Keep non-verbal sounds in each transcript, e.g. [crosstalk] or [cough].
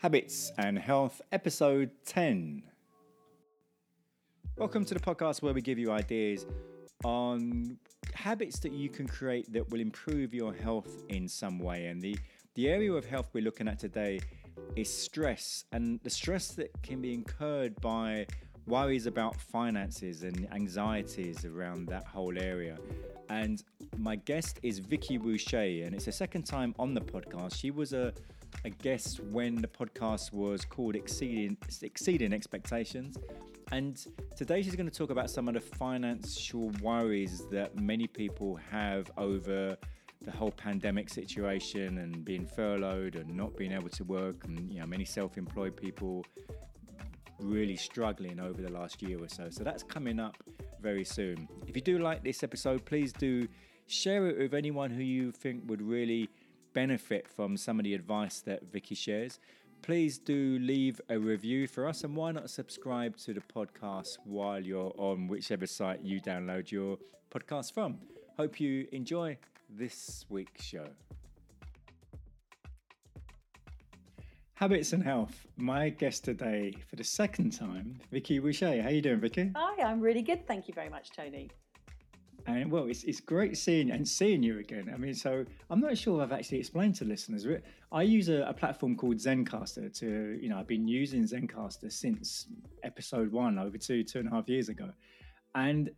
Habits and Health, episode 10. Welcome to the podcast where we give you ideas on habits that you can create that will improve your health in some way. And the, the area of health we're looking at today is stress and the stress that can be incurred by worries about finances and anxieties around that whole area. And my guest is Vicky Boucher, and it's the second time on the podcast. She was a, a guest when the podcast was called Exceeding, Exceeding Expectations. And today she's going to talk about some of the financial worries that many people have over the whole pandemic situation and being furloughed and not being able to work and you know many self-employed people really struggling over the last year or so. So that's coming up very soon. If you do like this episode, please do share it with anyone who you think would really benefit from some of the advice that Vicky shares. Please do leave a review for us and why not subscribe to the podcast while you're on whichever site you download your podcast from. Hope you enjoy this week's show. Habits and Health. My guest today for the second time, Vicky Boucher. How are you doing, Vicky? Hi, I'm really good. Thank you very much, Tony. And well, it's, it's great seeing and seeing you again. I mean, so I'm not sure I've actually explained to listeners. I use a, a platform called Zencastr to, you know, I've been using Zencastr since episode one over two, two and a half years ago. And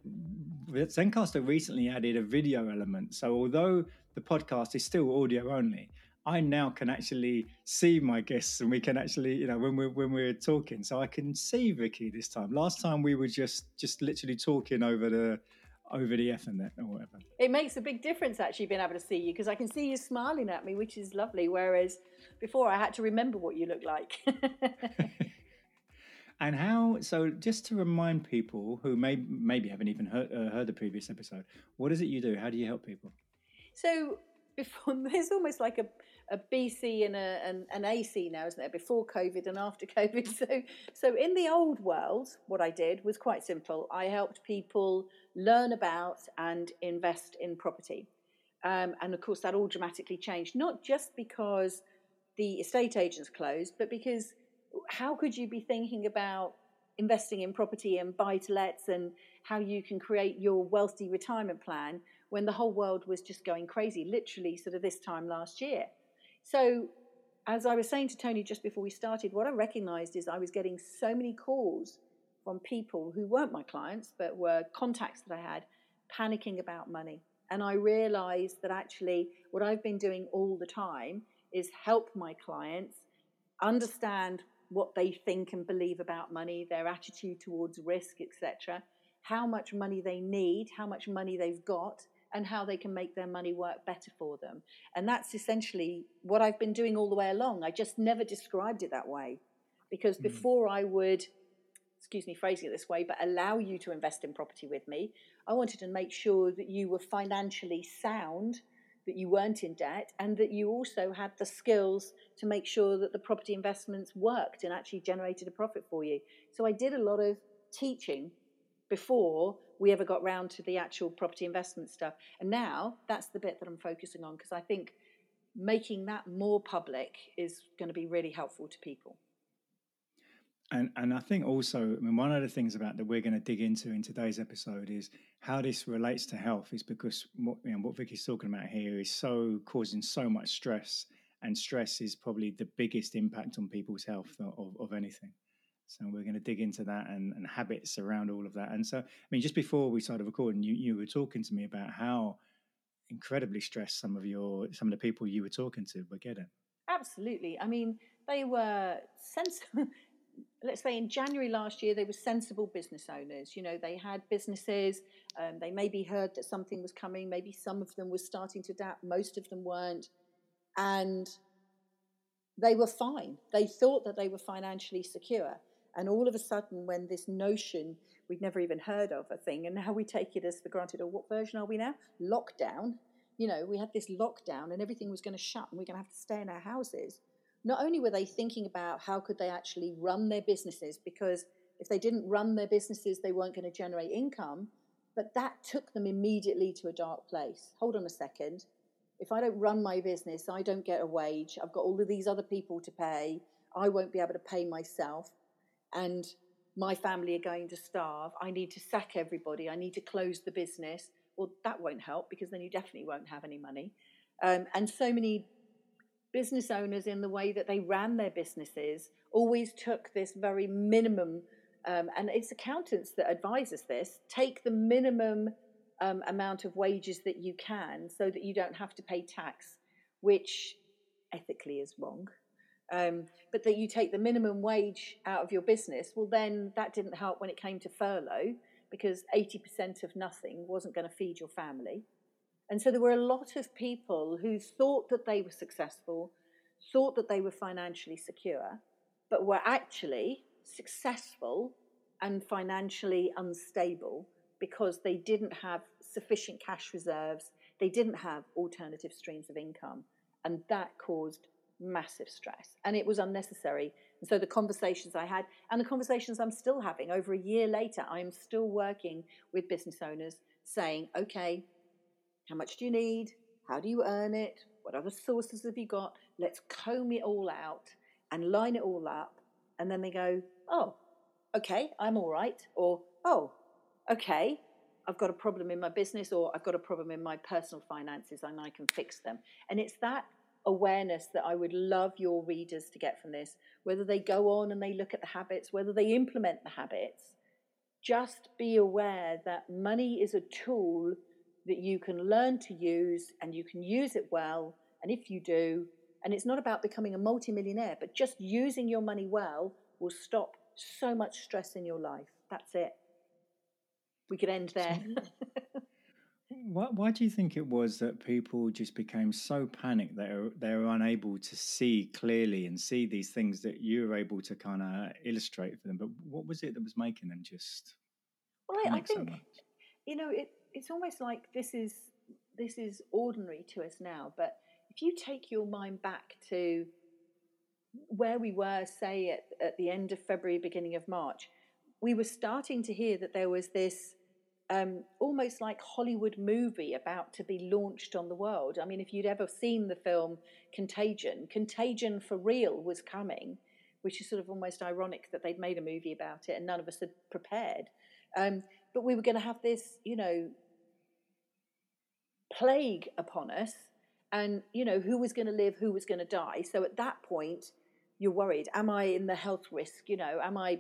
Zencastr recently added a video element. So although the podcast is still audio only, I now can actually see my guests and we can actually, you know, when we're when we're talking. So I can see Vicky this time. Last time we were just just literally talking over the over the Ethernet or whatever. It makes a big difference actually being able to see you because I can see you smiling at me, which is lovely. Whereas before I had to remember what you look like. [laughs] and how? So just to remind people who may maybe haven't even heard, uh, heard the previous episode, what is it you do? How do you help people? So before [laughs] there's almost like a a BC and a, an, an AC now, isn't there? Before COVID and after COVID. [laughs] So, so in the old world, what I did was quite simple. I helped people learn about and invest in property. Um, and of course, that all dramatically changed, not just because the estate agents closed, but because how could you be thinking about investing in property and buy to lets and how you can create your wealthy retirement plan when the whole world was just going crazy, literally, sort of this time last year? So, as I was saying to Tony just before we started, what I recognized is I was getting so many calls from people who weren't my clients, but were contacts that I had, panicking about money. And I realized that actually what I've been doing all the time is help my clients understand what they think and believe about money, their attitude towards risk, etc., how much money they need, how much money they've got, and how they can make their money work better for them. And that's essentially what I've been doing all the way along. I just never described it that way because mm. before I would, excuse me phrasing it this way, but allow you to invest in property with me, I wanted to make sure that you were financially sound, that you weren't in debt, and that you also had the skills to make sure that the property investments worked and actually generated a profit for you. So I did a lot of teaching before we ever got round to the actual property investment stuff. And now that's the bit that I'm focusing on because I think making that more public is going to be really helpful to people. And and I think also, I mean, one of the things about that we're going to dig into in today's episode is how this relates to health. Is because what you know, what Vicky's talking about here is so causing so much stress, and stress is probably the biggest impact on people's health of, of anything. So we're going to dig into that and, and habits around all of that. And so, I mean, just before we started recording, you, you were talking to me about how incredibly stressed some of your some of the people you were talking to were getting. Absolutely. I mean, they were sensible. [laughs] Let's say in January last year, they were sensible business owners. You know, they had businesses. Um, they maybe heard that something was coming. Maybe some of them were starting to adapt, Most of them weren't, and they were fine. They thought that they were financially secure. And all of a sudden, when this notion we'd never even heard of a thing, and now we take it as for granted, or what version are we now? Lockdown. You know, we had this lockdown and everything was going to shut and we're going to have to stay in our houses. Not only were they thinking about how could they actually run their businesses, because if they didn't run their businesses, they weren't going to generate income, but that took them immediately to a dark place. Hold on a second. If I don't run my business, I don't get a wage. I've got all of these other people to pay. I won't be able to pay myself, and my family are going to starve. I need to sack everybody. I need to close the business. Well, that won't help because then you definitely won't have any money. Um, and so many business owners, in the way that they ran their businesses, always took this very minimum, um, and it's accountants that advise us this take the minimum um, amount of wages that you can so that you don't have to pay tax, which ethically is wrong. Um, but that you take the minimum wage out of your business, well, then that didn't help when it came to furlough because 80% of nothing wasn't going to feed your family. And so there were a lot of people who thought that they were successful, thought that they were financially secure, but were actually successful and financially unstable because they didn't have sufficient cash reserves, they didn't have alternative streams of income, and that caused massive stress and it was unnecessary. And so the conversations I had and the conversations I'm still having over a year later, I'm still working with business owners saying, okay, how much do you need? How do you earn it? What other sources have you got? Let's comb it all out and line it all up. And then they go, oh, okay, I'm all right. Or, oh, okay, I've got a problem in my business or I've got a problem in my personal finances and I can fix them. And it's that awareness that I would love your readers to get from this, whether they go on and they look at the habits, whether they implement the habits, just be aware that money is a tool that you can learn to use and you can use it well. And if you do, and it's not about becoming a multimillionaire, but just using your money well will stop so much stress in your life. That's it. We could end there. [laughs] Why, why do you think it was that people just became so panicked that they're, they're unable to see clearly and see these things that you were able to kind of illustrate for them? But what was it that was making them just? Well, I, I think so you know it, it's almost like this is this is ordinary to us now. But if you take your mind back to where we were, say at, at the end of February, beginning of March, we were starting to hear that there was this um, almost like Hollywood movie about to be launched on the world. I mean, if you'd ever seen the film Contagion, Contagion for real was coming, which is sort of almost ironic that they'd made a movie about it and none of us had prepared. Um, but we were going to have this, you know, plague upon us, and you know who was going to live, who was going to die. So at that point, you're worried: Am I in the health risk? You know, am I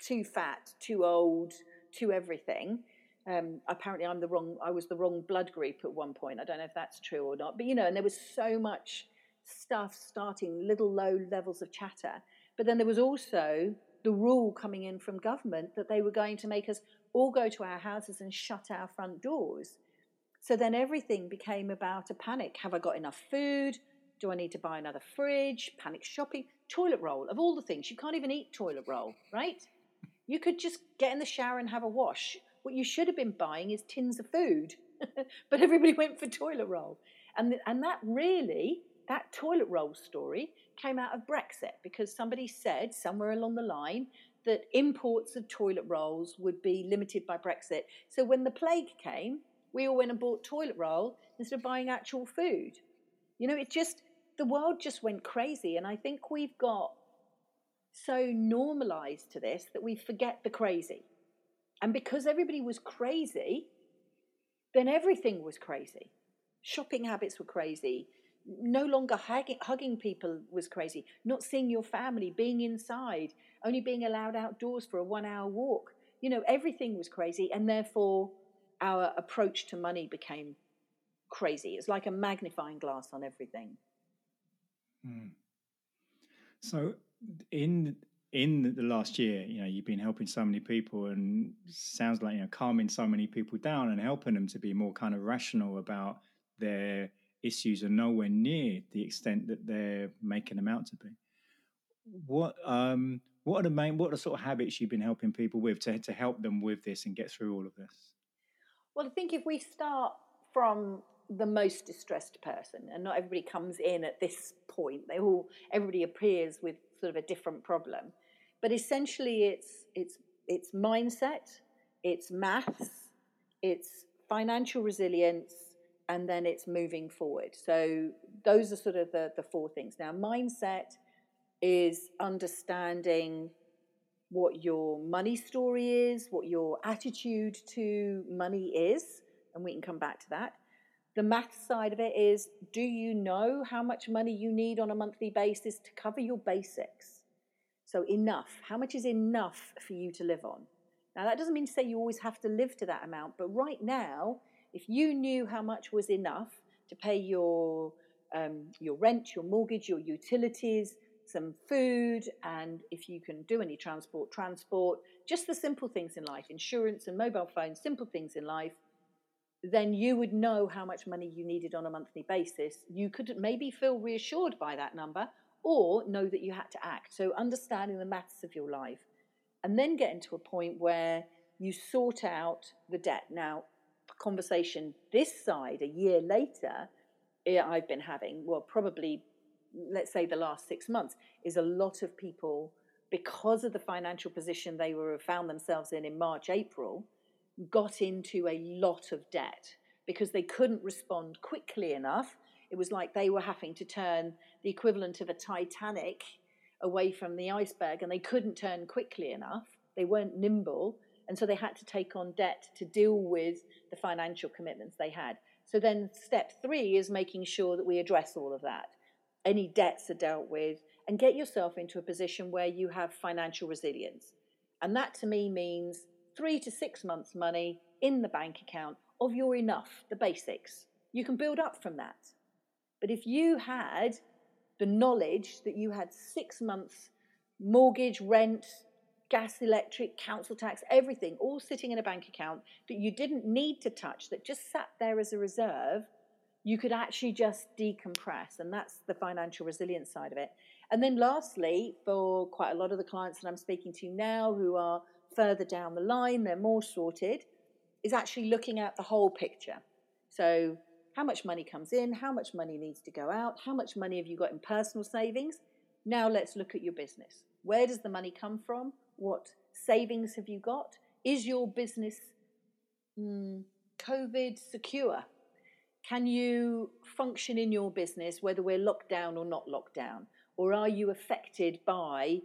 too fat, too old, too everything? Um, apparently, I'm the wrong. I was the wrong blood group at one point. I don't know if that's true or not. But you know, and there was so much stuff starting, little low levels of chatter. But then there was also the rule coming in from government that they were going to make us all go to our houses and shut our front doors. So then everything became about a panic. Have I got enough food? Do I need to buy another fridge? Panic shopping, toilet roll. Of all the things, you can't even eat toilet roll, right? You could just get in the shower and have a wash what you should have been buying is tins of food. [laughs] but everybody went for toilet roll. And, and that really, that toilet roll story came out of Brexit because somebody said somewhere along the line that imports of toilet rolls would be limited by Brexit. So when the plague came, we all went and bought toilet roll instead of buying actual food. You know, it just, the world just went crazy. And I think we've got so normalized to this that we forget the crazy. And because everybody was crazy, then everything was crazy. Shopping habits were crazy. No longer hugging, hugging people was crazy. Not seeing your family, being inside, only being allowed outdoors for a one hour walk. You know, everything was crazy. And therefore, our approach to money became crazy. It's like a magnifying glass on everything. Mm. So, in in the last year, you know, you've been helping so many people, and sounds like you know, calming so many people down and helping them to be more kind of rational about their issues, and nowhere near the extent that they're making them out to be. What um, what are the main, what are the sort of habits you've been helping people with to to help them with this and get through all of this? Well, I think if we start from the most distressed person, and not everybody comes in at this point. They all everybody appears with sort of a different problem. But essentially, it's it's it's mindset, it's maths, it's financial resilience, and then it's moving forward. So those are sort of the the four things. Now, mindset. is understanding what your money story is, what your attitude to money is, and we can come back to that. The math side of it is do you know how much money you need on a monthly basis to cover your basics? So, enough. How much is enough for you to live on? Now, that doesn't mean to say you always have to live to that amount, but right now, if you knew how much was enough to pay your, um, your rent, your mortgage, your utilities, some food, and if you can do any transport, transport, just the simple things in life, insurance and mobile phones, simple things in life, then you would know how much money you needed on a monthly basis. You could maybe feel reassured by that number or know that you had to act. So, understanding the maths of your life and then getting to a point where you sort out the debt. Now, conversation this side a year later, eh, I've been having, well, probably, let's say the last six months, is a lot of people, because of the financial position they were found themselves in in March, April, got into a lot of debt because they couldn't respond quickly enough. It was like they were having to turn the equivalent of a Titanic away from the iceberg and they couldn't turn quickly enough. They weren't nimble. And so they had to take on debt to deal with the financial commitments they had. So then step three is making sure that we address all of that. Any debts are dealt with and get yourself into a position where you have financial resilience. And that to me means three to six months' money in the bank account of your enough, the basics. You can build up from that. But if you had the knowledge that you had six months mortgage, rent, gas, electric, council tax, everything all sitting in a bank account that you didn't need to touch, that just sat there as a reserve, you could actually just decompress. And that's the financial resilience side of it. And then, lastly, for quite a lot of the clients that I'm speaking to now who are further down the line, they're more sorted, is actually looking at the whole picture. So, how much money comes in, how much money needs to go out, how much money have you got in personal savings. Now let's look at your business. Where does the money come from? What savings have you got? Is your business mm, COVID secure? Can you function in your business whether we're locked down or not locked down? Or are you affected by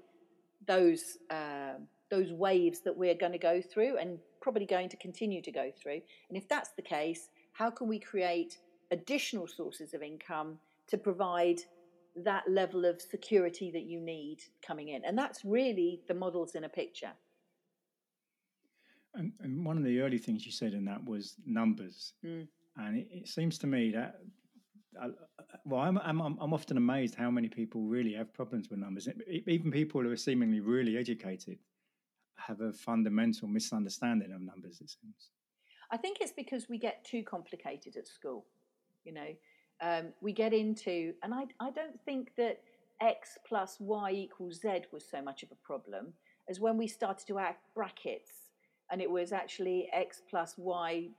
those, uh, those waves that we're going to go through and probably going to continue to go through? And if that's the case, how can we create additional sources of income to provide that level of security that you need coming in? And that's really the models in a picture. And, and one of the early things you said in that was numbers. Mm. And it, it, seems to me that, uh, well, I'm, I'm, I'm often amazed how many people really have problems with numbers. Even people who are seemingly really educated have a fundamental misunderstanding of numbers, it seems. I think it's because we get too complicated at school. You know, um, we get into, and I, I don't think that x plus y equals z was so much of a problem as when we started to add brackets, and it was actually x plus y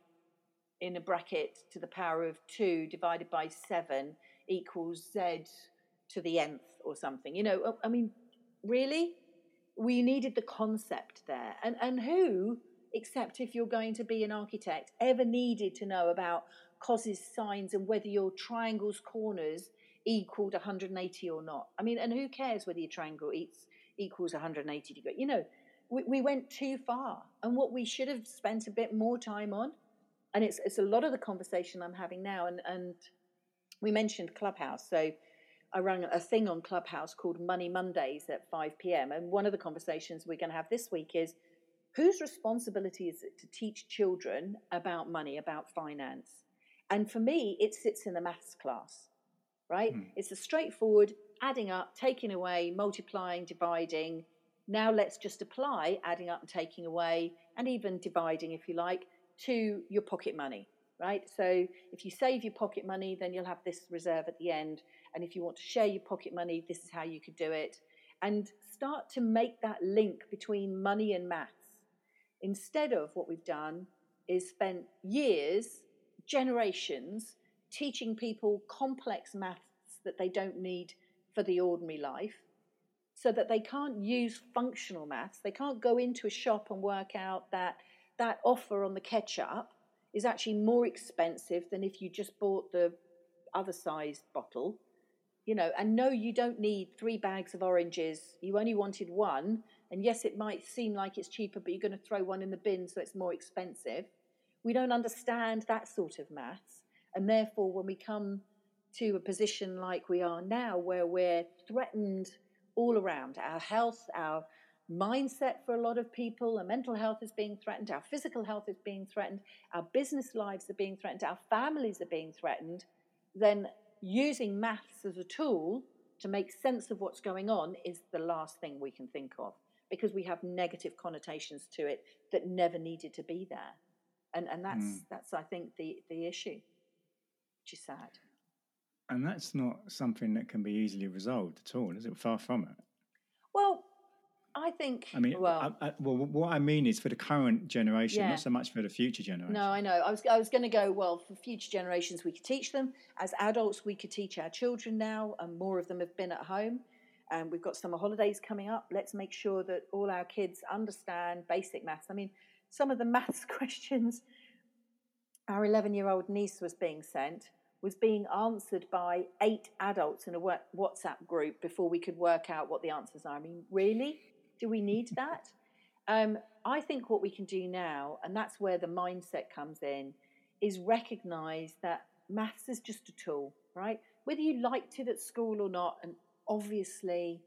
in a bracket to the power of 2 divided by 7 equals z to the nth or something. You know, I mean, really? We needed the concept there. And, and who except if you're going to be an architect, ever needed to know about cosines, sines, and whether your triangle's corners equaled 180 or not. I mean, and who cares whether your triangle equals 180 degrees? You know, we, we went too far. And what we should have spent a bit more time on, and it's, it's a lot of the conversation I'm having now, and, and we mentioned Clubhouse. So I run a thing on Clubhouse called Money Mondays at 5 p.m. And one of the conversations we're going to have this week is whose responsibility is it to teach children about money, about finance? And for me, it sits in the maths class, right? Mm. It's a straightforward adding up, taking away, multiplying, dividing. Now let's just apply adding up and taking away, and even dividing, if you like, to your pocket money, right? So if you save your pocket money, then you'll have this reserve at the end. And if you want to share your pocket money, this is how you could do it. And start to make that link between money and maths Instead of what we've done is spent years, generations, teaching people complex maths that they don't need for the ordinary life so that they can't use functional maths. They can't go into a shop and work out that that offer on the ketchup is actually more expensive than if you just bought the other size bottle. you know, and no, you don't need three bags of oranges. You only wanted one. And yes, it might seem like it's cheaper, but you're going to throw one in the bin so it's more expensive. We don't understand that sort of maths. And therefore, when we come to a position like we are now, where we're threatened all around, our health, our mindset for a lot of people, our mental health is being threatened, our physical health is being threatened, our business lives are being threatened, our families are being threatened, then using maths as a tool to make sense of what's going on is the last thing we can think of because we have negative connotations to it that never needed to be there. And and that's mm. that's I think the the issue, which is sad. And that's not something that can be easily resolved at all, is it? Far from it. Well, I think. I mean, well, I, I, well, what I mean is for the current generation, yeah. not so much for the future generation. No, I know. I was, I was going to go. Well, for future generations, we could teach them. As adults, we could teach our children now, and more of them have been at home. And we've got summer holidays coming up. Let's make sure that all our kids understand basic maths. I mean, some of the [laughs] maths questions our 11-year-old niece was being sent was being answered by eight adults in a WhatsApp group before we could work out what the answers are. I mean, really? Do we need that? Um, I think what we can do now, and that's where the mindset comes in, is recognize that maths is just a tool, right? Whether you liked it at school or not, and obviously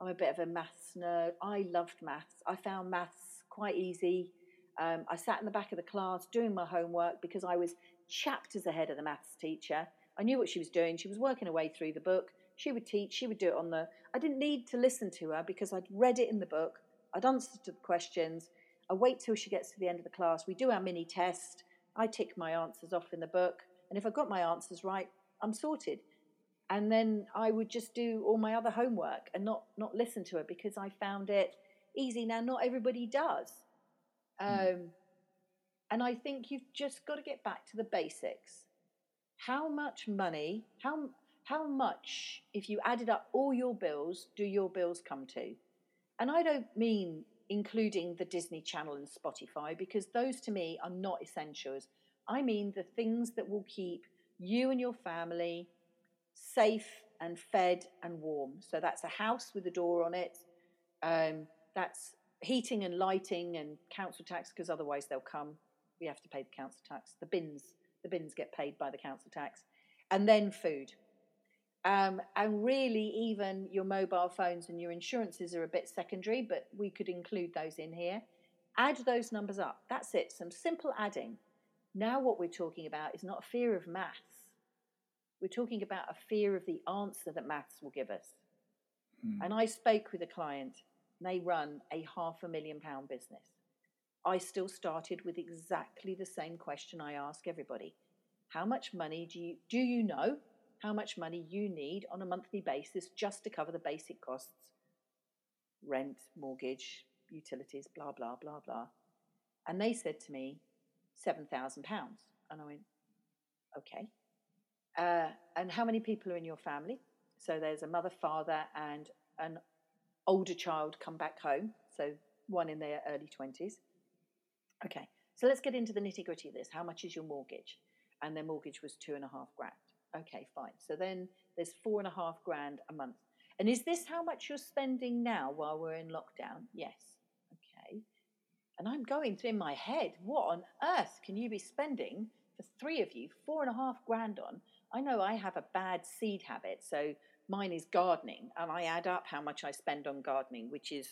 I'm a bit of a maths nerd. I loved maths. I found maths quite easy. Um, I sat in the back of the class doing my homework because I was chapters ahead of the maths teacher. I knew what she was doing. She was working her way through the book. She would teach, she would do it on the. I didn't need to listen to her because I'd read it in the book, I'd answered the questions. I wait till she gets to the end of the class. We do our mini test. I tick my answers off in the book. And if I got my answers right, I'm sorted. And then I would just do all my other homework and not, not listen to her because I found it easy. Now, not everybody does. Hmm. Um, and I think you've just got to get back to the basics. How much money, how, how much, if you added up all your bills, do your bills come to? And I don't mean including the Disney Channel and Spotify because those to me are not essentials. I mean the things that will keep you and your family safe and fed and warm. So that's a house with a door on it. Um, that's heating and lighting and council tax because otherwise they'll come. We have to pay the council tax. The bins, the bins get paid by the council tax, and then food. Um, and really, even your mobile phones and your insurances are a bit secondary, but we could include those in here. Add those numbers up. That's it, some simple adding. Now, what we're talking about is not a fear of maths. We're talking about a fear of the answer that maths will give us. Hmm. And I spoke with a client, they run a half a million pound business. I still started with exactly the same question I ask everybody How much money do you, do you know how much money you need on a monthly basis just to cover the basic costs rent, mortgage, utilities, blah, blah, blah, blah. And they said to me, £7,000. And I went, okay. Uh, and how many people are in your family? So there's a mother, father, and an older child come back home. So one in their early 20s. Okay, so let's get into the nitty gritty of this. How much is your mortgage? And their mortgage was two and a half grand. Okay, fine. So then there's four and a half grand a month. And is this how much you're spending now while we're in lockdown? Yes. Okay. And I'm going through in my head, what on earth can you be spending for three of you, four and a half grand on? I know I have a bad seed habit, so mine is gardening, and I add up how much I spend on gardening, which is,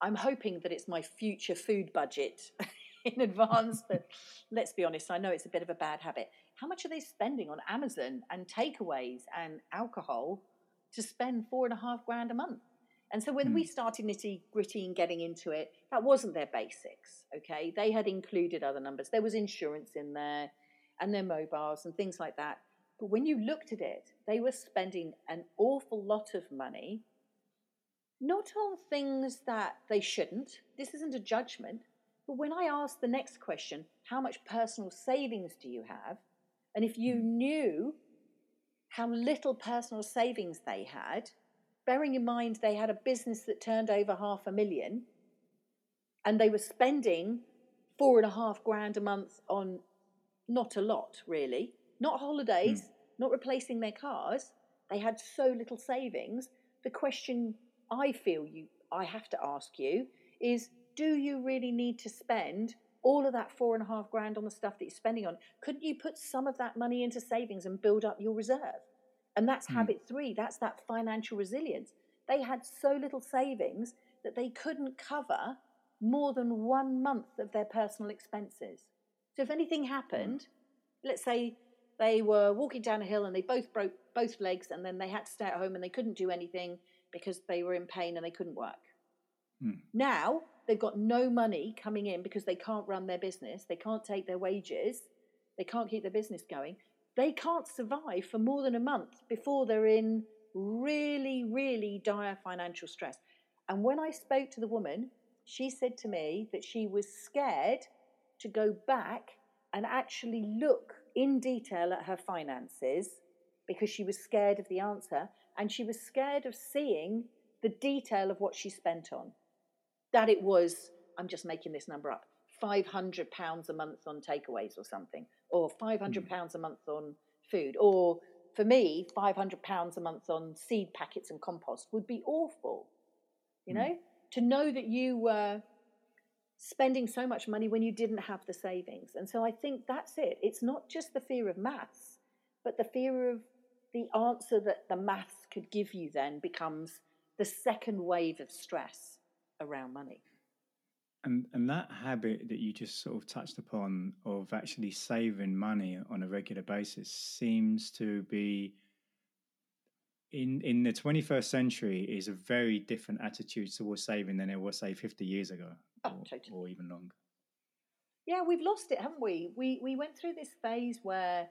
I'm hoping that it's my future food budget [laughs] in advance, but let's be honest, I know it's a bit of a bad habit how much are they spending on Amazon and takeaways and alcohol to spend four and a half grand a month? And so when mm. we hmm. started nitty gritty and getting into it, that wasn't their basics. Okay. They had included other numbers. There was insurance in there and their mobiles and things like that. But when you looked at it, they were spending an awful lot of money, not on things that they shouldn't. This isn't a judgment. But when I asked the next question, how much personal savings do you have? And if you hmm. knew how little personal savings they had, bearing in mind they had a business that turned over half a million and they were spending four and a half grand a month on not a lot, really, not holidays, mm. not replacing their cars, they had so little savings. The question I feel you I have to ask you is do you really need to spend all of that four and a half grand on the stuff that you're spending on? Couldn't you put some of that money into savings and build up your reserve? And that's mm. habit three. That's that financial resilience. They had so little savings that they couldn't cover more than one month of their personal expenses. So if anything happened, mm. let's say they were walking down a hill and they both broke both legs and then they had to stay at home and they couldn't do anything because they were in pain and they couldn't work. Hmm. Now they've got no money coming in because they can't run their business, they can't take their wages, they can't keep their business going. They can't survive for more than a month before they're in really, really dire financial stress. And when I spoke to the woman, she said to me that she was scared to go back and actually look in detail at her finances because she was scared of the answer and she was scared of seeing the detail of what she spent on. That it was, I'm just making this number up, £500 a month on takeaways or something, or £500 mm. a month on food, or for me, £500 a month on seed packets and compost would be awful. You mm. know, to know that you were spending so much money when you didn't have the savings. And so I think that's it. It's not just the fear of maths, but the fear of the answer that the maths could give you then becomes the second wave of stress around money. And and that habit that you just sort of touched upon of actually saving money on a regular basis seems to be in in the 21st century is a very different attitude towards saving than it was say 50 years ago oh, or, totally. or even longer yeah we've lost it haven't we we we went through this phase where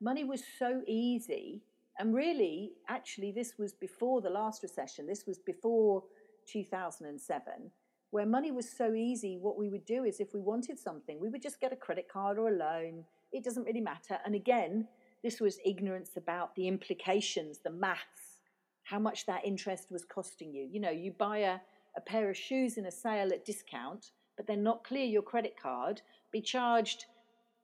money was so easy and really actually this was before the last recession this was before 2007 where money was so easy what we would do is if we wanted something we would just get a credit card or a loan it doesn't really matter and again this was ignorance about the implications, the maths, how much that interest was costing you. You know, you buy a, a pair of shoes in a sale at discount, but then not clear your credit card, be charged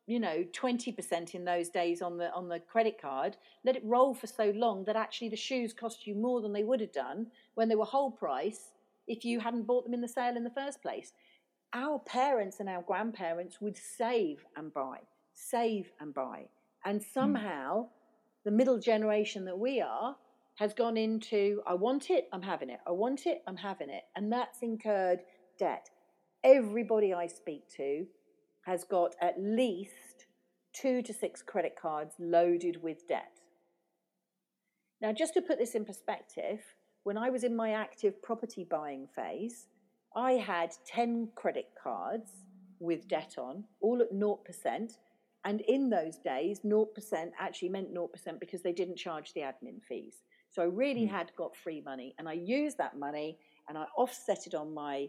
you know 20% in those days on the on the credit card let it roll for so long that actually the shoes cost you more than they would have done when they were whole price if you hadn't bought them in the sale in the first place our parents and our grandparents would save and buy save and buy and hmm. somehow, mm. the middle generation that we are has gone into I want it, I'm having it. I want it, I'm having it. And that's incurred debt. Everybody I speak to has got at least two to six credit cards loaded with debt. Now, just to put this in perspective, when I was in my active property buying phase, I had 10 credit cards with debt on, all at 0%, and in those days, 0% actually meant 0% because they didn't charge the admin fees. So I really mm. had got free money and I used that money and I offset it on my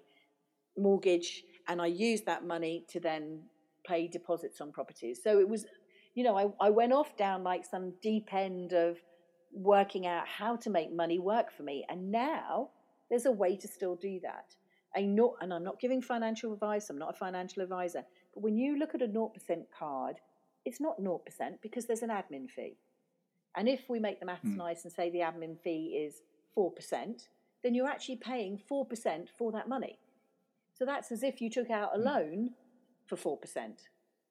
mortgage and I used that money to then pay deposits on properties. So it was, you know, I, I went off down like some deep end of working out how to make money work for me. And now there's a way to still do that. I not, and I'm not giving financial advice, I'm not a financial advisor, but when you look at a 0% card, it's not 0% because there's an admin fee. And if we make the maths hmm. nice and say the admin fee is 4%, then you're actually paying 4% for that money. So that's as if you took out a hmm. loan for 4%.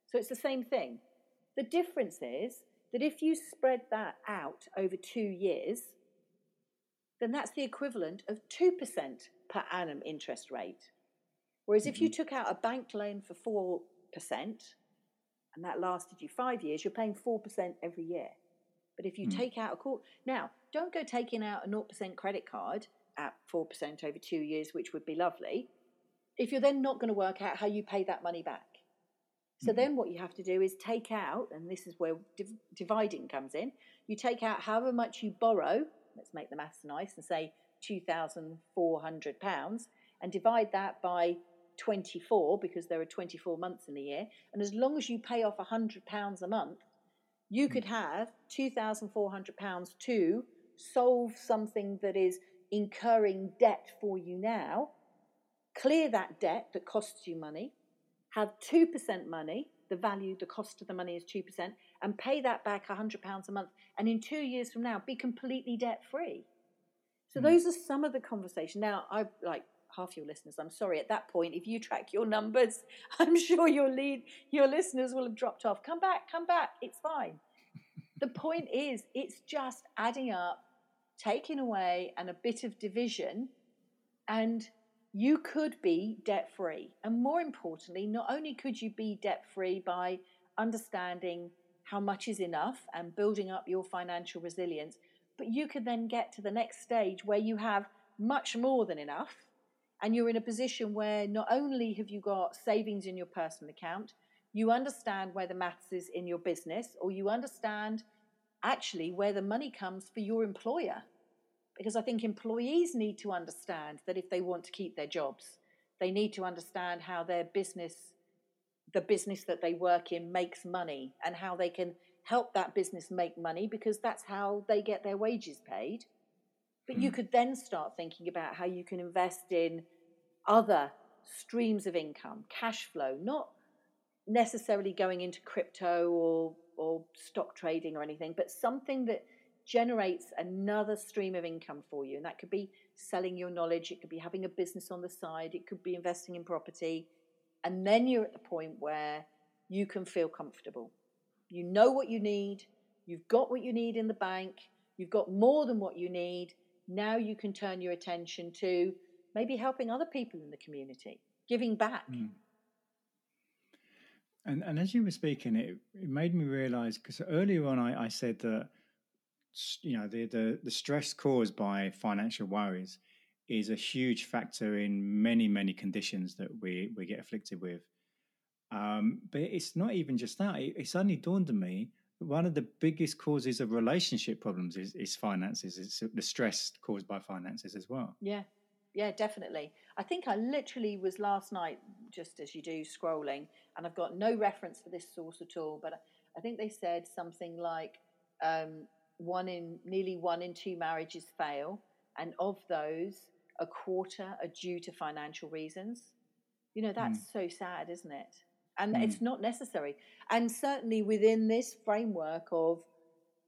So it's the same thing. The difference is that if you spread that out over two years, then that's the equivalent of 2% per annum interest rate. Whereas mm-hmm. if you mm-hmm. took out a bank loan for 4%, and that lasted you five years, you're paying 4% every year. But if you mm. take out a court, now don't go taking out a 0% credit card at 4% over two years, which would be lovely, if you're then not going to work out how you pay that money back. So mm. then what you have to do is take out, and this is where div- dividing comes in, you take out however much you borrow, let's make the maths nice and say £2,400, and divide that by 24 because there are 24 months in a year. And as long as you pay off £100 a month, you could hmm. have £2,400 to solve something that is incurring debt for you now, clear that debt that costs you money, have 2% money, the value, the cost of the money is 2%, and pay that back £100 a month and in two years from now be completely debt free. So mm. those are some of the conversation. Now, I like half your listeners. I'm sorry. At that point, if you track your numbers, [laughs] I'm sure your lead, your listeners will have dropped off. Come back, come back. It's fine. [laughs] the point is, it's just adding up, taking away, and a bit of division, and you could be debt free. And more importantly, not only could you be debt free by understanding how much is enough and building up your financial resilience, but you could then get to the next stage where you have much more than enough and you're in a position where not only have you got savings in your personal account, you understand where the maths is in your business, or you understand actually where the money comes for your employer. Because I think employees need to understand that if they want to keep their jobs, they need to understand how their business, the business that they work in, makes money and how they can help that business make money because that's how they get their wages paid. But mm. you hmm. could then start thinking about how you can invest in other streams of income, cash flow, not necessarily going into crypto or or stock trading or anything, but something that generates another stream of income for you. And that could be selling your knowledge, it could be having a business on the side, it could be investing in property. And then you're at the point where you can feel comfortable. You know what you need, you've got what you need in the bank, you've got more than what you need. Now you can turn your attention to maybe helping other people in the community, giving back. Mm. And and as you were speaking, it, it made me realize because earlier on I, I said that you know the, the the stress caused by financial worries is a huge factor in many many conditions that we we get afflicted with. Um, but it's not even just that. It, it suddenly dawned on me one of the biggest causes of relationship problems is, is finances. It's the stress caused by finances as well. Yeah, yeah, definitely. I think I literally was last night, just as you do, scrolling, and I've got no reference for this source at all, but I think they said something like um, one in nearly one in two marriages fail, and of those, a quarter are due to financial reasons. You know, that's mm. so sad, isn't it? And mm. it's not necessary. And certainly within this framework of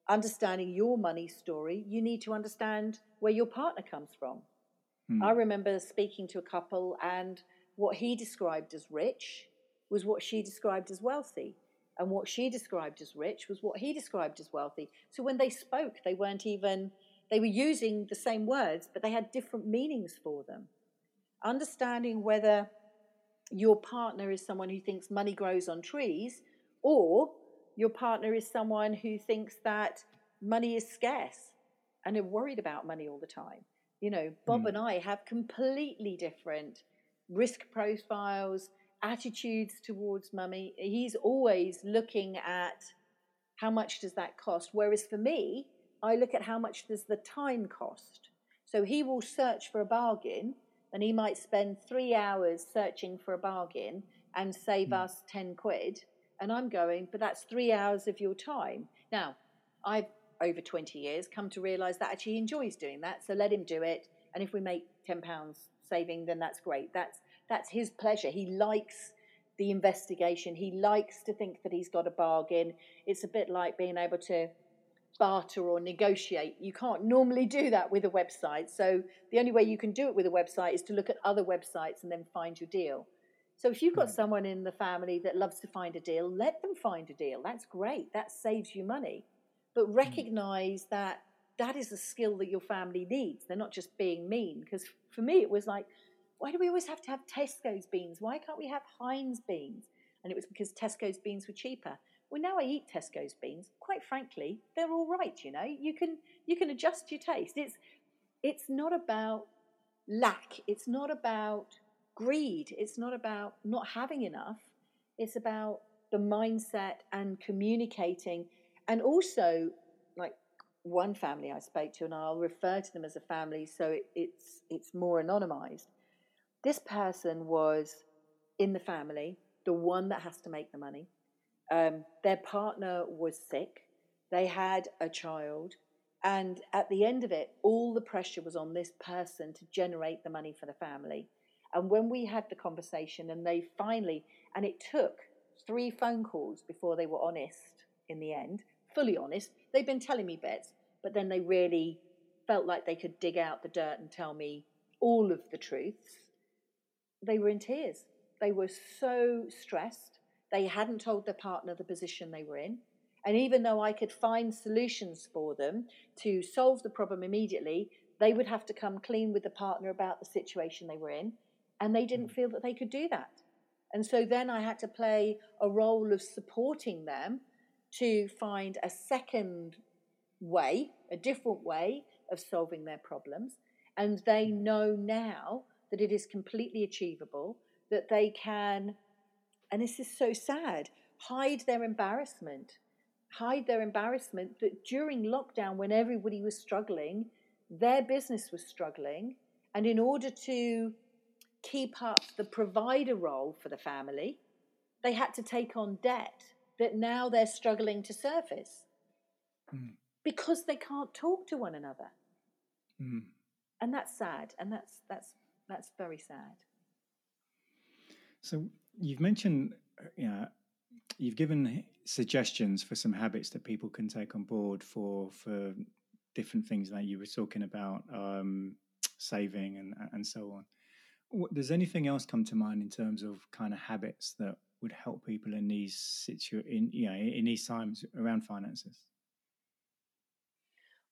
understanding your money story, you need to understand where your partner comes from. Mm. I remember speaking to a couple, and what he described as rich was what she described as wealthy. And what she described as rich was what he described as wealthy. So when they spoke, they weren't even, they were using the same words, but they had different meanings for them. Understanding whether your partner is someone who thinks money grows on trees, or your partner is someone who thinks that money is scarce and are worried about money all the time. You know, Bob mm. and I have completely different risk profiles, attitudes towards money. He's always looking at how much does that cost, whereas for me, I look at how much does the time cost. So he will search for a bargain and he might spend three hours searching for a bargain and save mm. us 10 quid. And I'm going, but that's three hours of your time. Now, I've over 20 years come to realize that actually he enjoys doing that. So let him do it. And if we make 10 pounds saving, then that's great. That's, that's his pleasure. He likes the investigation. He likes to think that he's got a bargain. It's a bit like being able to barter or negotiate. You can't normally do that with a website. So the only way you can do it with a website is to look at other websites and then find your deal. So if you've got someone in the family that loves to find a deal, let them find a deal. That's great. That saves you money but mm. recognize that that is a skill that your family needs. They're not just being mean. Because for me, it was like, why do we always have to have Tesco's beans? Why can't we have Heinz beans? And it was because Tesco's beans were cheaper. Well, now I eat Tesco's beans. Quite frankly, they're all right. You know, you can you can adjust your taste. It's it's not about lack. It's not about greed. It's not about not having enough. It's about the mindset and communicating and also like one family I spoke to, and I'll refer to them as a family so it, it's it's more anonymized. This person was in the family, the one that has to make the money. Um, their partner was sick. They had a child. And at the end of it, all the pressure was on this person to generate the money for the family. And when we had the conversation, and they finally, and it took three phone calls before they were honest in the end. Fully honest, they've been telling me bits, but then they really felt like they could dig out the dirt and tell me all of the truths. They were in tears. They were so stressed. They hadn't told their partner the position they were in. And even though I could find solutions for them to solve the problem immediately, they would have to come clean with the partner about the situation they were in. And they didn't hmm. feel that they could do that. And so then I had to play a role of supporting them to find a second way, a different way of solving their problems. And they hmm. know now that it is completely achievable, that they can, and this is so sad, hide their embarrassment. Hide their embarrassment that during lockdown, when everybody was struggling, their business was struggling. And in order to keep up the provider role for the family, they had to take on debt that now they're struggling to service mm. because they can't talk to one another. Mm. And that's sad. And that's, that's, that's very sad. So you've mentioned, uh, you know, you've given suggestions for some habits that people can take on board for for different things that you were talking about, um, saving and and so on. What, does anything else come to mind in terms of kind of habits that would help people in these situ in you know in these times around finances?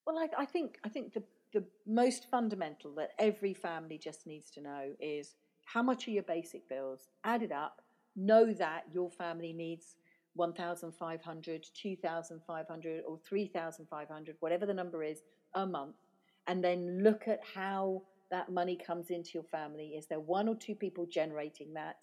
Well, I, I think I think the the most fundamental that every family just needs to know is how much are your basic bills? Add it up. Know that your family needs 1,500, 2,500, or 3,500, whatever the number is, a month. And then look at how that money comes into your family. Is there one or two people generating that?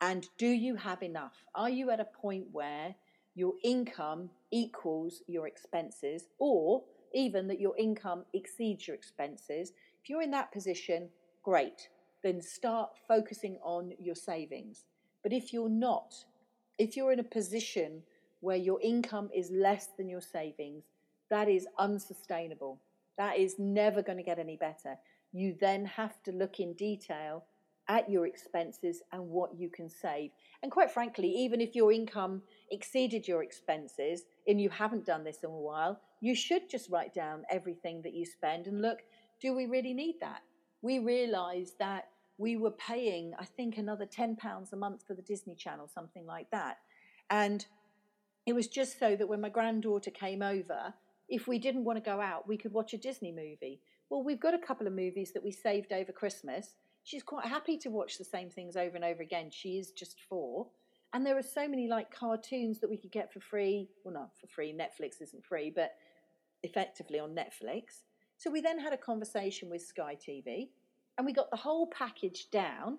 And do you have enough? Are you at a point where your income equals your expenses, or even that your income exceeds your expenses? If you're in that position, great. Then start focusing on your savings. But if you're not, if you're in a position where your income is less than your savings, that is unsustainable. That is never going to get any better. You then have to look in detail at your expenses and what you can save. And quite frankly, even if your income exceeded your expenses and you haven't done this in a while, you should just write down everything that you spend and look, do we really need that? We realised that we were paying, I think, another £10 a month for the Disney Channel, something like that. And it was just so that when my granddaughter came over, if we didn't want to go out, we could watch a Disney movie. Well, we've got a couple of movies that we saved over Christmas. She's quite happy to watch the same things over and over again. She is just four. And there are so many like cartoons that we could get for free. Well, not for free. Netflix isn't free, but effectively on Netflix. So we then had a conversation with Sky TV and we got the whole package down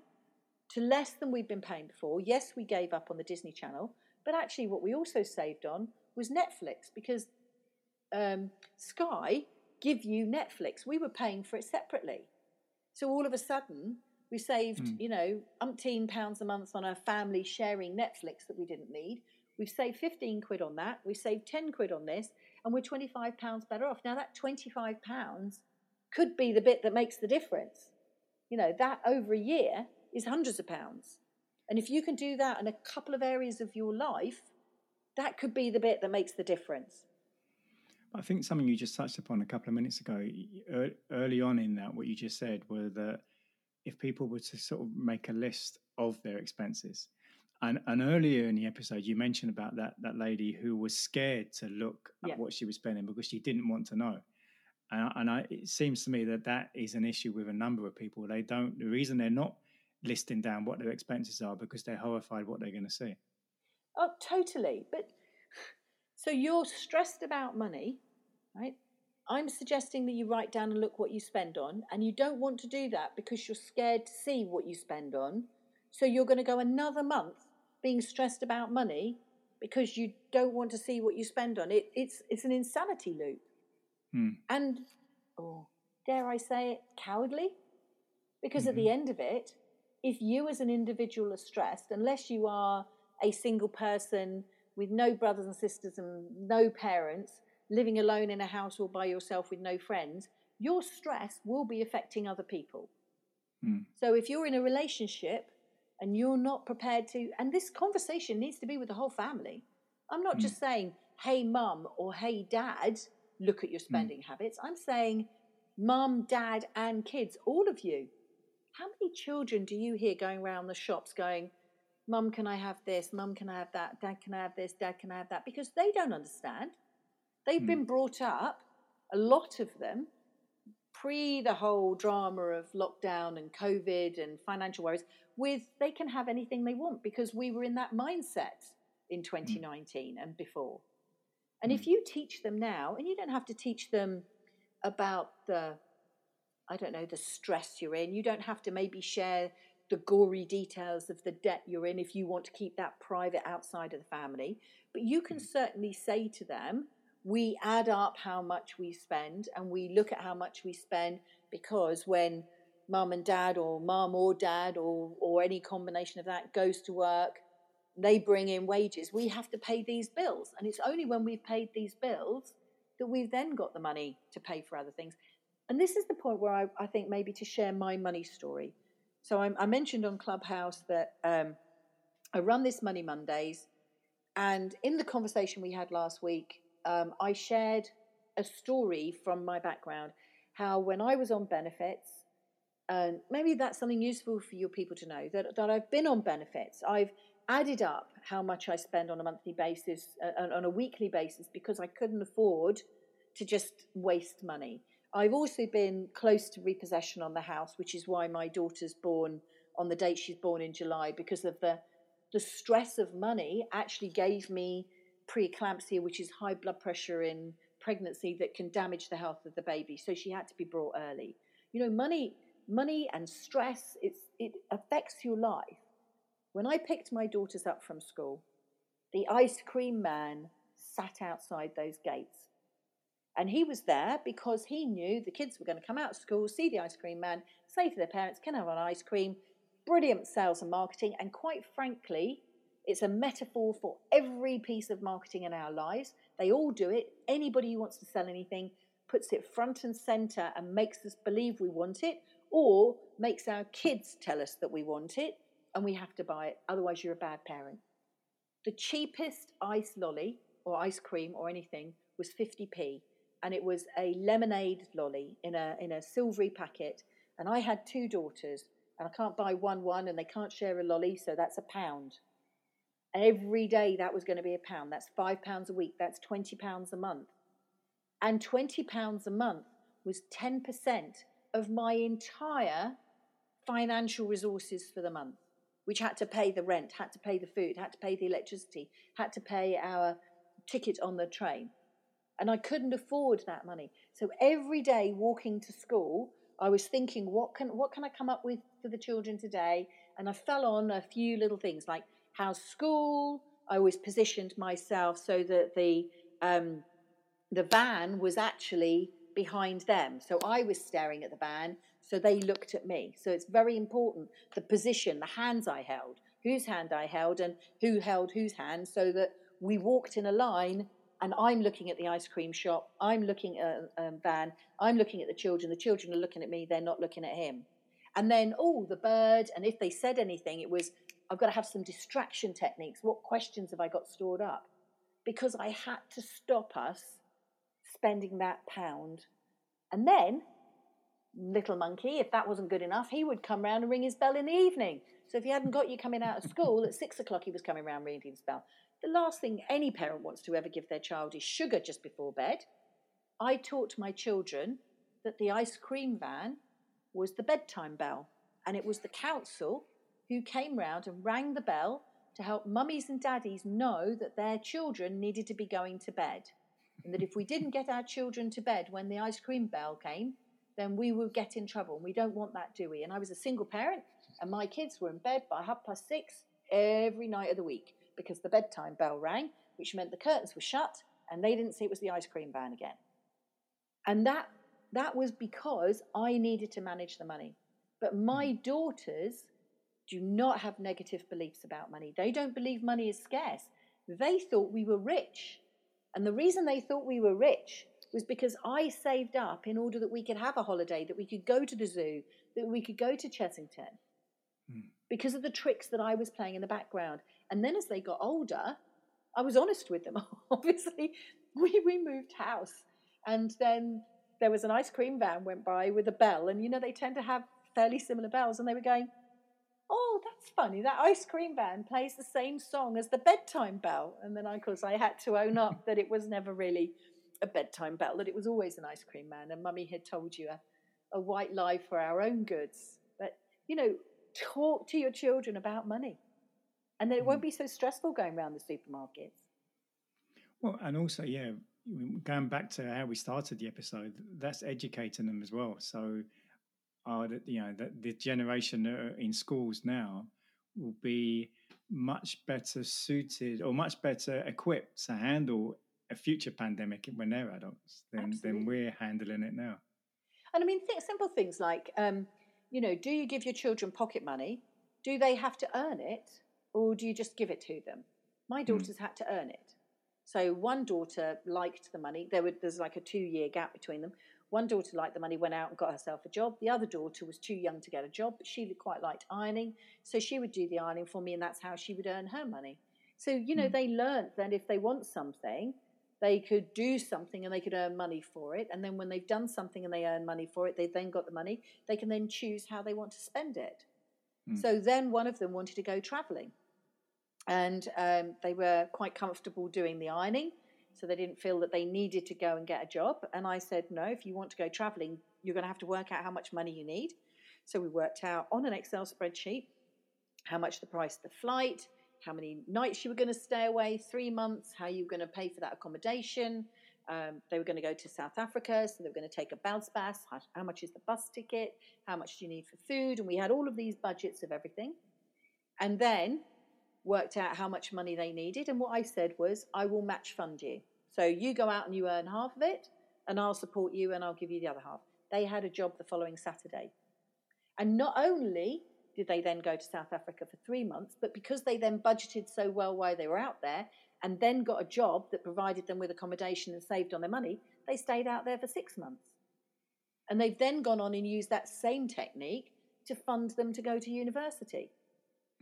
to less than we'd been paying before. Yes, we gave up on the Disney Channel, but actually, what we also saved on was Netflix because um, Sky give you Netflix. We were paying for it separately, so all of a sudden we saved, mm. you know, umpteen pounds a month on our family sharing Netflix that we didn't need. We've saved 15 quid on that. We saved 10 quid on this, and we're 25 pounds better off. Now, that 25 pounds could be the bit that makes the difference you know, that over a year is hundreds of pounds. And if you can do that in a couple of areas of your life, that could be the bit that makes the difference. I think something you just touched upon a couple of minutes ago, early on in that, what you just said were that if people were to sort of make a list of their expenses, and, and earlier in the episode, you mentioned about that that lady who was scared to look at yeah. what she was spending because she didn't want to know. And, and I, it seems to me that that is an issue with a number of people. They don't. The reason they're not listing down what their expenses are because they're horrified what they're going to see. Oh, totally. But so you're stressed about money, right? I'm suggesting that you write down and look what you spend on, and you don't want to do that because you're scared to see what you spend on. So you're going to go another month being stressed about money because you don't want to see what you spend on. It, it's it's an insanity loop. Hmm. And, oh, dare I say it, cowardly? Because mm-hmm. at the mm-hmm. end of it, if you as an individual are stressed, unless you are a single person with no brothers and sisters and no parents, living alone in a house or by yourself with no friends, your stress will be affecting other people. Mm. So if you're in a relationship and you're not prepared to, and this conversation needs to be with the whole family. I'm not mm. just saying hey, mum or hey, dad, look at your Hmm. spending habits. I'm saying, mum, dad, and kids, all of you. How many children do you hear going around the shops going, Mum, can I have this? Mum, can I have that? Dad, can I have this? Dad, can I have that? Because they don't understand. They've Hmm. been brought up, a lot of them, pre the whole drama of lockdown and COVID and financial worries, with they can have anything they want because we were in that mindset in hmm. 2019 and before. And if hmm. you teach them now, and you don't have to teach them about the, I don't know, the stress you're in, you don't have to maybe share the gory details of the debt you're in if you want to keep that private outside of the family. But you can hmm. certainly say to them, we add up how much we spend and we look at how much we spend because when mum and dad or mum or dad or, or any combination of that goes to work, they bring in wages. We have to pay these bills. And it's only when we've paid these bills that we've then got the money to pay for other things. And this is the point where I, I think maybe to share my money story. So I, I mentioned on Clubhouse that um, I run this Money Mondays. And in the conversation we had last week, um, I shared a story from my background how when I was on benefits, and maybe that's something useful for your people to know that, that I've been on benefits. I've added up how much I spend on a monthly basis, uh, on a weekly basis, because I couldn't afford to just waste money. I've also been close to repossession on the house, which is why my daughter's born on the date she's born in July, because of the the stress of money actually gave me preeclampsia, which is high blood pressure in pregnancy that can damage the health of the baby. So she had to be brought early. You know, money, money and stress, it's, it affects your life. When I picked my daughters up from school, the ice cream man sat outside those gates. And he was there because he knew the kids were going to come out of school, see the ice cream man, say to their parents, Can I have an ice cream? Brilliant sales and marketing. And quite frankly, it's a metaphor for every piece of marketing in our lives. They all do it. Anybody who wants to sell anything puts it front and center and makes us believe we want it, or makes our kids tell us that we want it and we have to buy it. Otherwise, you're a bad parent. The cheapest ice lolly or ice cream or anything was 50p, and it was a lemonade lolly in a in a silvery packet. And I had two daughters, and I can't buy one one, and they can't share a lolly, so that's a pound. Every day that was going to be a pound. That's five pounds a week. That's twenty pounds a month, and twenty pounds a month was ten percent of my entire financial resources for the month which had to pay the rent, had to pay the food, had to pay the electricity, had to pay our ticket on the train. And I couldn't afford that money. So every day walking to school, I was thinking, what can what can I come up with for the children today? And I fell on a few little things like how school. I always positioned myself so that the um, the van was actually behind them. So I was staring at the van, so they looked at me. So it's very important the position, the hands I held, whose hand I held, and who held whose hand, so that we walked in a line. And I'm looking at the ice cream shop. I'm looking at um, van. I'm looking at the children. The children are looking at me. They're not looking at him. And then, oh, the bird. And if they said anything, it was, I've got to have some distraction techniques. What questions have I got stored up? Because I had to stop us spending that pound. And then, little monkey, if that wasn't good enough, he would come round and ring his bell in the evening. So if he hadn't got you coming out of school at six o'clock, he was coming round ringing his bell. The last thing any parent wants to ever give their child is sugar just before bed. I taught my children that the ice cream van was the bedtime bell, and it was the council who came round and rang the bell to help mummies and daddies know that their children needed to be going to bed. And that if we didn't get our children to bed when the ice cream bell came, then we would get in trouble. And we don't want that, do we? And I was a single parent, and my kids were in bed by half past six every night of the week because the bedtime bell rang, which meant the curtains were shut and they didn't see it was the ice cream van again. And that that was because I needed to manage the money. But my mm. daughters do not have negative beliefs about money. They don't believe money is scarce. They thought we were rich. And the reason they thought we were rich was because I saved up in order that we could have a holiday, that we could go to the zoo, that we could go to Chessington. Hmm. Because of the tricks that I was playing in the background. And then as they got older, I was honest with them. [laughs] Obviously, we, we moved house. And then there was an ice cream van went by with a bell. And, you know, they tend to have fairly similar bells. And they were going, oh, that's funny. That ice cream van plays the same song as the bedtime bell. And then, of course, I had to own up that it was never really a bedtime bell, that it was always an ice cream man. And mummy had told you a, a white lie for our own goods. But, you know, talk to your children about money. And then it won't mm. be so stressful going around the supermarkets. Well, and also, yeah, going back to how we started the episode, that's educating them as well. So, uh, you know, the, the generation in schools now will be much better suited or much better equipped to handle a future pandemic when they're adults than, than we're handling it now. And I mean, think simple things like, um, you know, do you give your children pocket money? Do they have to earn it, or do you just give it to them? My hmm. daughters mm. had to earn it. So one daughter liked the money. There were, there's like a two year gap between them. One daughter liked the money, went out and got herself a job. The other daughter was too young to get a job, but she quite liked ironing. So she would do the ironing for me, and that's how she would earn her money. So, you know, mm. they learned that if they want something, they could do something and they could earn money for it. And then when they've done something and they earn money for it, they've then got the money. They can then choose how they want to spend it. Mm. So then one of them wanted to go traveling and um, they were quite comfortable doing the ironing, so they didn't feel that they needed to go and get a job. And I said, no, if you want to go traveling, you're going to have to work out how much money you need. So we worked out on an Excel spreadsheet how much the price of the flight, how many nights you were going to stay away, three months, how you were going to pay for that accommodation. Um, they were going to go to South Africa, so they were going to take a bounce pass. How, how much is the bus ticket? How much do you need for food? And we had all of these budgets of everything. And then worked out how much money they needed. And what I said was, I will match fund you. So you go out and you earn half of it, and I'll support you and I'll give you the other half. They had a job the following Saturday. And not only did they then go to South Africa for three months, but because they then budgeted so well while they were out there and then got a job that provided them with accommodation and saved on their money, they stayed out there for six months. And they've then gone on and used that same technique to fund them to go to university.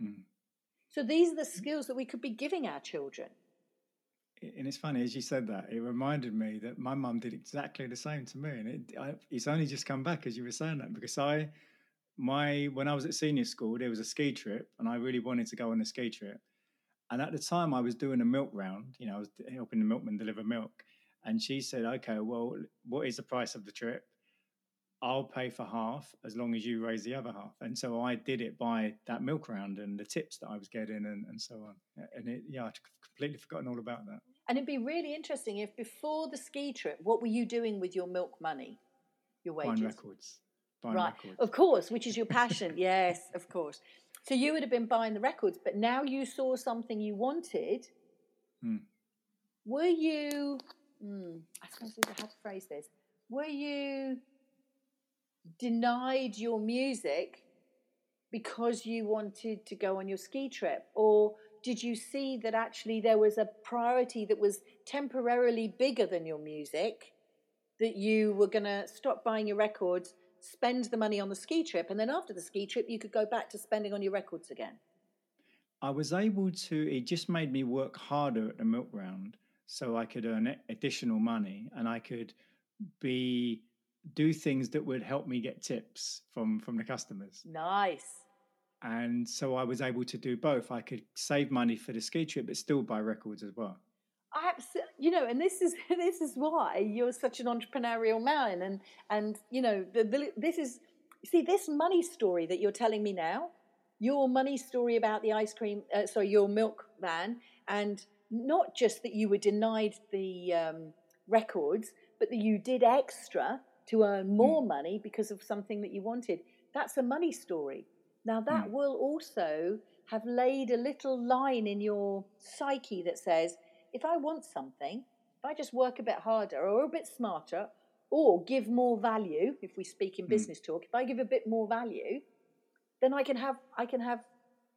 Mm. So these are the mm. skills that we could be giving our children. And it's funny as you said that, it reminded me that my mum did exactly the same to me, and it, I, it's only just come back as you were saying that because I, my when I was at senior school, there was a ski trip, and I really wanted to go on a ski trip, and at the time I was doing a milk round, you know, I was helping the milkman deliver milk, and she said, "Okay, well, what is the price of the trip?" I'll pay for half as long as you raise the other half. And so I did it by that milk round and the tips that I was getting and, and so on. And it, yeah, I'd completely forgotten all about that. And it'd be really interesting if before the ski trip, what were you doing with your milk money, your wages? Buying records. Buying right. Records. Of course, which is your passion. [laughs] yes, of course. So you would have been buying the records, but now you saw something you wanted. Hmm. Were you, hmm, I suppose I how to phrase this, were you denied your music because you wanted to go on your ski trip? Or did you see that actually there was a priority that was temporarily bigger than your music, that you were going to stop buying your records, spend the money on the ski trip, and then after the ski trip, you could go back to spending on your records again? I was able to, it just made me work harder at the milk round so I could earn additional money and I could be do things that would help me get tips from from the customers. Nice. And so I was able to do both. I could save money for the ski trip, but still buy records as well. Absolutely, you know, and this is [laughs] this is why you're such an entrepreneurial man, and and you know, the, the, this is see this money story that you're telling me now, your money story about the ice cream, uh, sorry, your milk van, and not just that you were denied the um, records, but that you did extra to earn hmm. more mm. money because of something that you wanted. That's a money story. Now, that mm. will also have laid a little line in your psyche that says, if I want something, if I just work a bit harder or a bit smarter or give more value, if we speak in mm. business talk, if I give a bit more value, then I can have, I can have,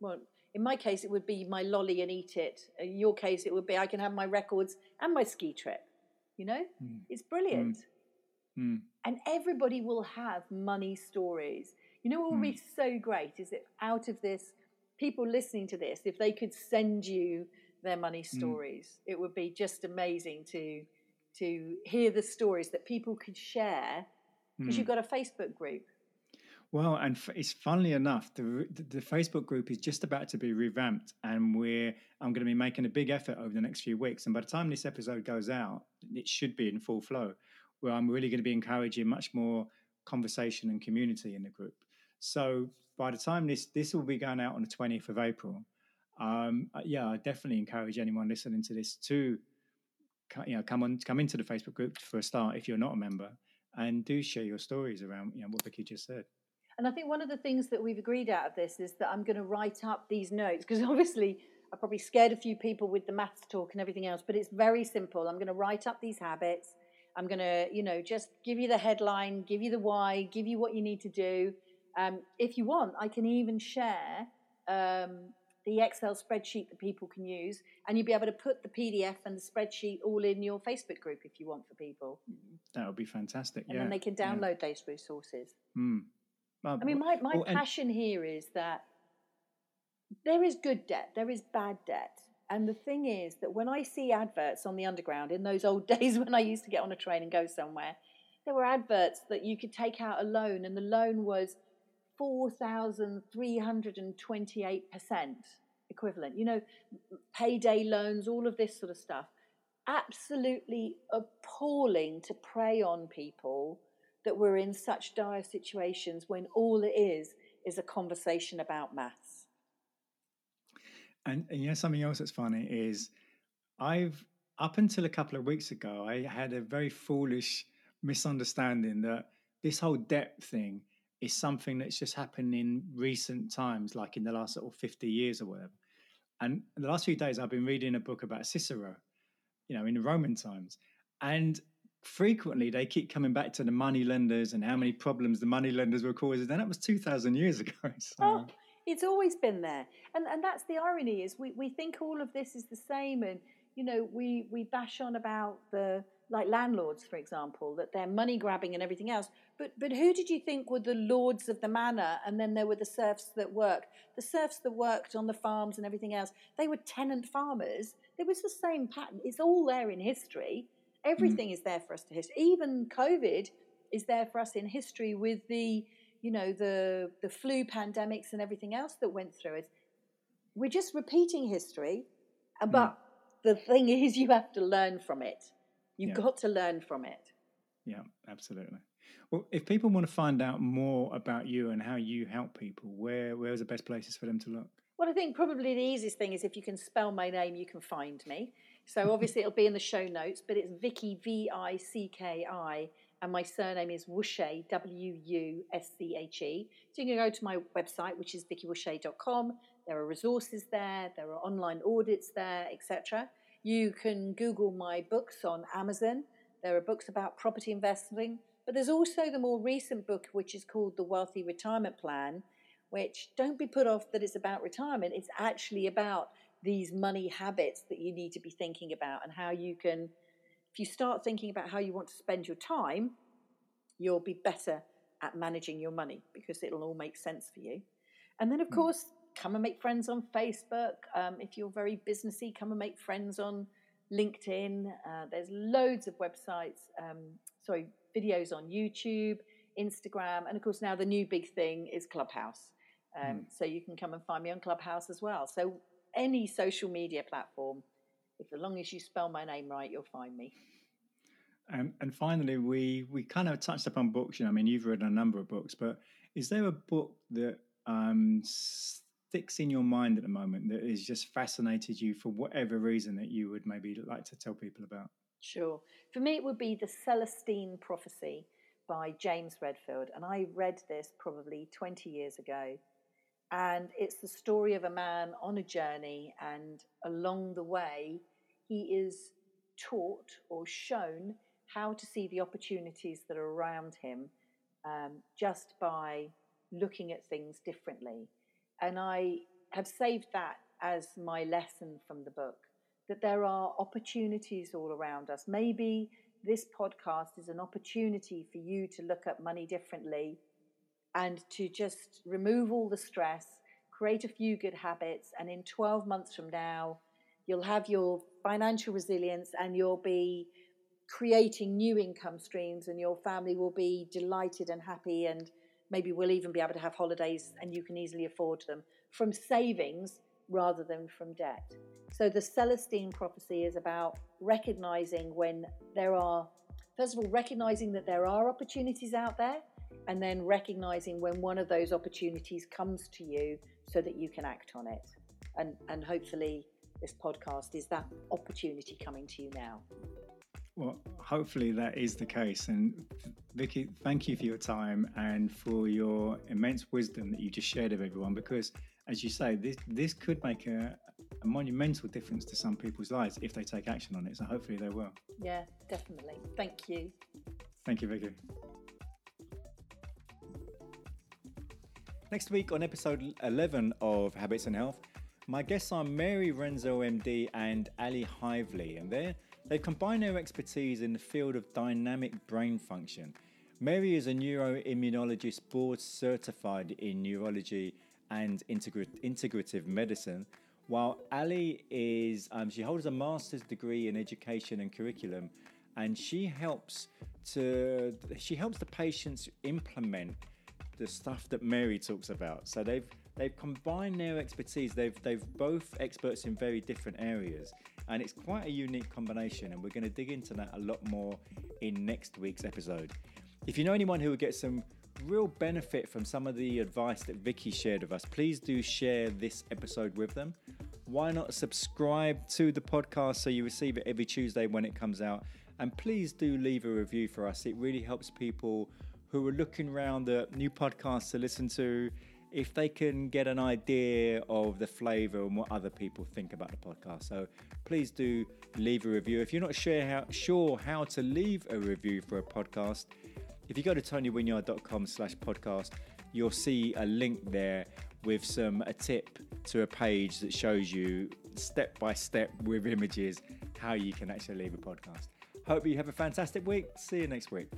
well, in my case, it would be my lolly and eat it. In your case, it would be I can have my records and my ski trip. You know, mm. it's brilliant. Mm. And everybody will have money stories. You know what would mm. be so great is that out of this, people listening to this, if they could send you their money stories. Mm. It would be just amazing to to hear the stories that people could share because mm. you've got a Facebook group. Well, and f- it's funnily enough, the, the, the Facebook group is just about to be revamped, and we're I'm going to be making a big effort over the next few weeks. And by the time this episode goes out, it should be in full flow, where I'm really going to be encouraging much more conversation and community in the group. So by the time this this will be going out on the 20th of April, um, uh, yeah, I definitely encourage anyone listening to this to you know come on come into the Facebook group for a start if you're not a member, and do share your stories around you know what Vicki just said. And I think one of the things that we've agreed out of this is that I'm going to write up these notes because [laughs] obviously I probably scared a few people with the maths talk and everything else, but it's very simple. I'm going to write up these habits. I'm going to, you know, just give you the headline, give you the why, give you what you need to do. Um, if you want, I can even share um, the Excel spreadsheet that people can use, and you'll be able to put the PDF and the spreadsheet all in your Facebook group if you want for people. That would be fantastic. And yeah. then they can download yeah. those resources. Mm. I mean, my, my passion here is that there is good debt, there is bad debt. And the thing is that when I see adverts on the underground in those old [laughs] days when I used to get on a train and go somewhere, there were adverts that you could take out a loan, and the loan was 4,328% equivalent. You know, payday loans, all of this sort of stuff. Absolutely appalling to prey on people that we're in such dire situations when all it is is a conversation about maths. And, and you know, something else that's funny is I've, up until a couple of weeks ago, I had a very foolish misunderstanding that this whole debt thing is something that's just happened in recent times, like in the last sort of 50 years or whatever. And the last few days, I've been reading a book about Cicero, you know, in the Roman times. And frequently they keep coming back to the money lenders and how many problems the money lenders were causing. And that was 2,000 years [laughs] ago. So. Oh, it's always been there. And, and that's the irony is we, we think all of this is the same. And, you know, we, we bash on about the, like landlords, for example, that they're money grabbing and everything else. But, but who did you think were the lords of the manor? And then there were the serfs that worked. The serfs that worked on the farms and everything else, they were tenant farmers. It was the same pattern. It's all there in history. Mm. Everything mm. is there for us to history. Even COVID is there for us in history with the, you know, the the flu pandemics and everything else that went through it. We're just repeating history, uh, mm. but mm. the thing [laughs] is, you have to learn from it. You've yeah. got to learn from it. Yeah, absolutely. Well, if people want to find out more about you and how you help people, where where's the best places for them to look? Well, I think probably the easiest thing is if you can spell my name, you can find me. So obviously it'll be in the show notes, but it's Vicki V I C K I, and my surname is Wusche W U S C H E. So you can go to my website, which is vickiwusche.com. There are resources there, there are online audits there, etc. You can Google my books on Amazon. There are books about property investing, but there's also the more recent book, which is called The Wealthy Retirement Plan, which don't be put off that it's about retirement. It's actually about these money habits that you need to be thinking about and how you can, if you start thinking about how you want to spend your time, you'll be better at managing your money because it'll all make sense for you. And then, of mm. course, come and make friends on Facebook. Um, if you're very businessy, come and make friends on LinkedIn. Uh, there's loads of websites, um, sorry, videos on YouTube, Instagram, and of course, now the new big thing is Clubhouse. Um, mm. So you can come and find me on Clubhouse as well. So any social media platform. If as long as you spell my name right, you'll find me. Um, and finally, we we kind of touched upon books. You know, I mean, you've read a number of books, but is there a book that um, sticks in your mind at the moment that has just fascinated you for whatever reason that you would maybe like to tell people about? Sure. For me, it would be The Celestine Prophecy by James Redfield. And I read this probably 20 years ago. And it's the story of a man on a journey, and along the way, he is taught or shown how to see the opportunities that are around him um, just by looking at things differently. And I have saved that as my lesson from the book that there are opportunities all around us. Maybe this podcast is an opportunity for you to look at money differently and to just remove all the stress, create a few good habits, and in 12 months from now, you'll have your financial resilience and you'll be creating new income streams and your family will be delighted and happy and maybe we'll even be able to have holidays and you can easily afford them from savings rather than from debt. So the Celestine prophecy is about recognizing when there are first of all recognizing that there are opportunities out there and then recognizing when one of those opportunities comes to you so that you can act on it. And and hopefully this podcast is that opportunity coming to you now. Well, hopefully that is the case. And Vicki, thank you for your time and for your immense wisdom that you just shared with everyone. Because, as you say, this this could make a, a monumental difference to some people's lives if they take action on it. So hopefully they will. Yeah, definitely. Thank you. Thank you, Vicki. Next week on episode 11 of Habits and Health, my guests are Mary Renzo, MD, and Ali Hively, and they they combine their expertise in the field of dynamic brain function. Mary is a neuroimmunologist board certified in neurology and integrative medicine, while Ali is um, she holds a master's degree in education and curriculum, and she helps to she helps the patients implement the stuff that Mary talks about. So they've they've combined their expertise. They've they've both experts in very different areas, and it's quite a unique combination. And we're going to dig into that a lot more in next week's episode. If you know anyone who would get some real benefit from some of the advice that Vicki shared with us, please do share this episode with them. Why not subscribe to the podcast so you receive it every Tuesday when it comes out? And please do leave a review for us. It really helps people who are looking around at new podcasts to listen to, if they can get an idea of the flavor and what other people think about the podcast. So please do leave a review. If you're not sure how, sure how to leave a review for a podcast, if you go to tonywinyard.com slash podcast, you'll see a link there with some a tip to a page that shows you step by step with images how you can actually leave a podcast. Hope you have a fantastic week. See you next week.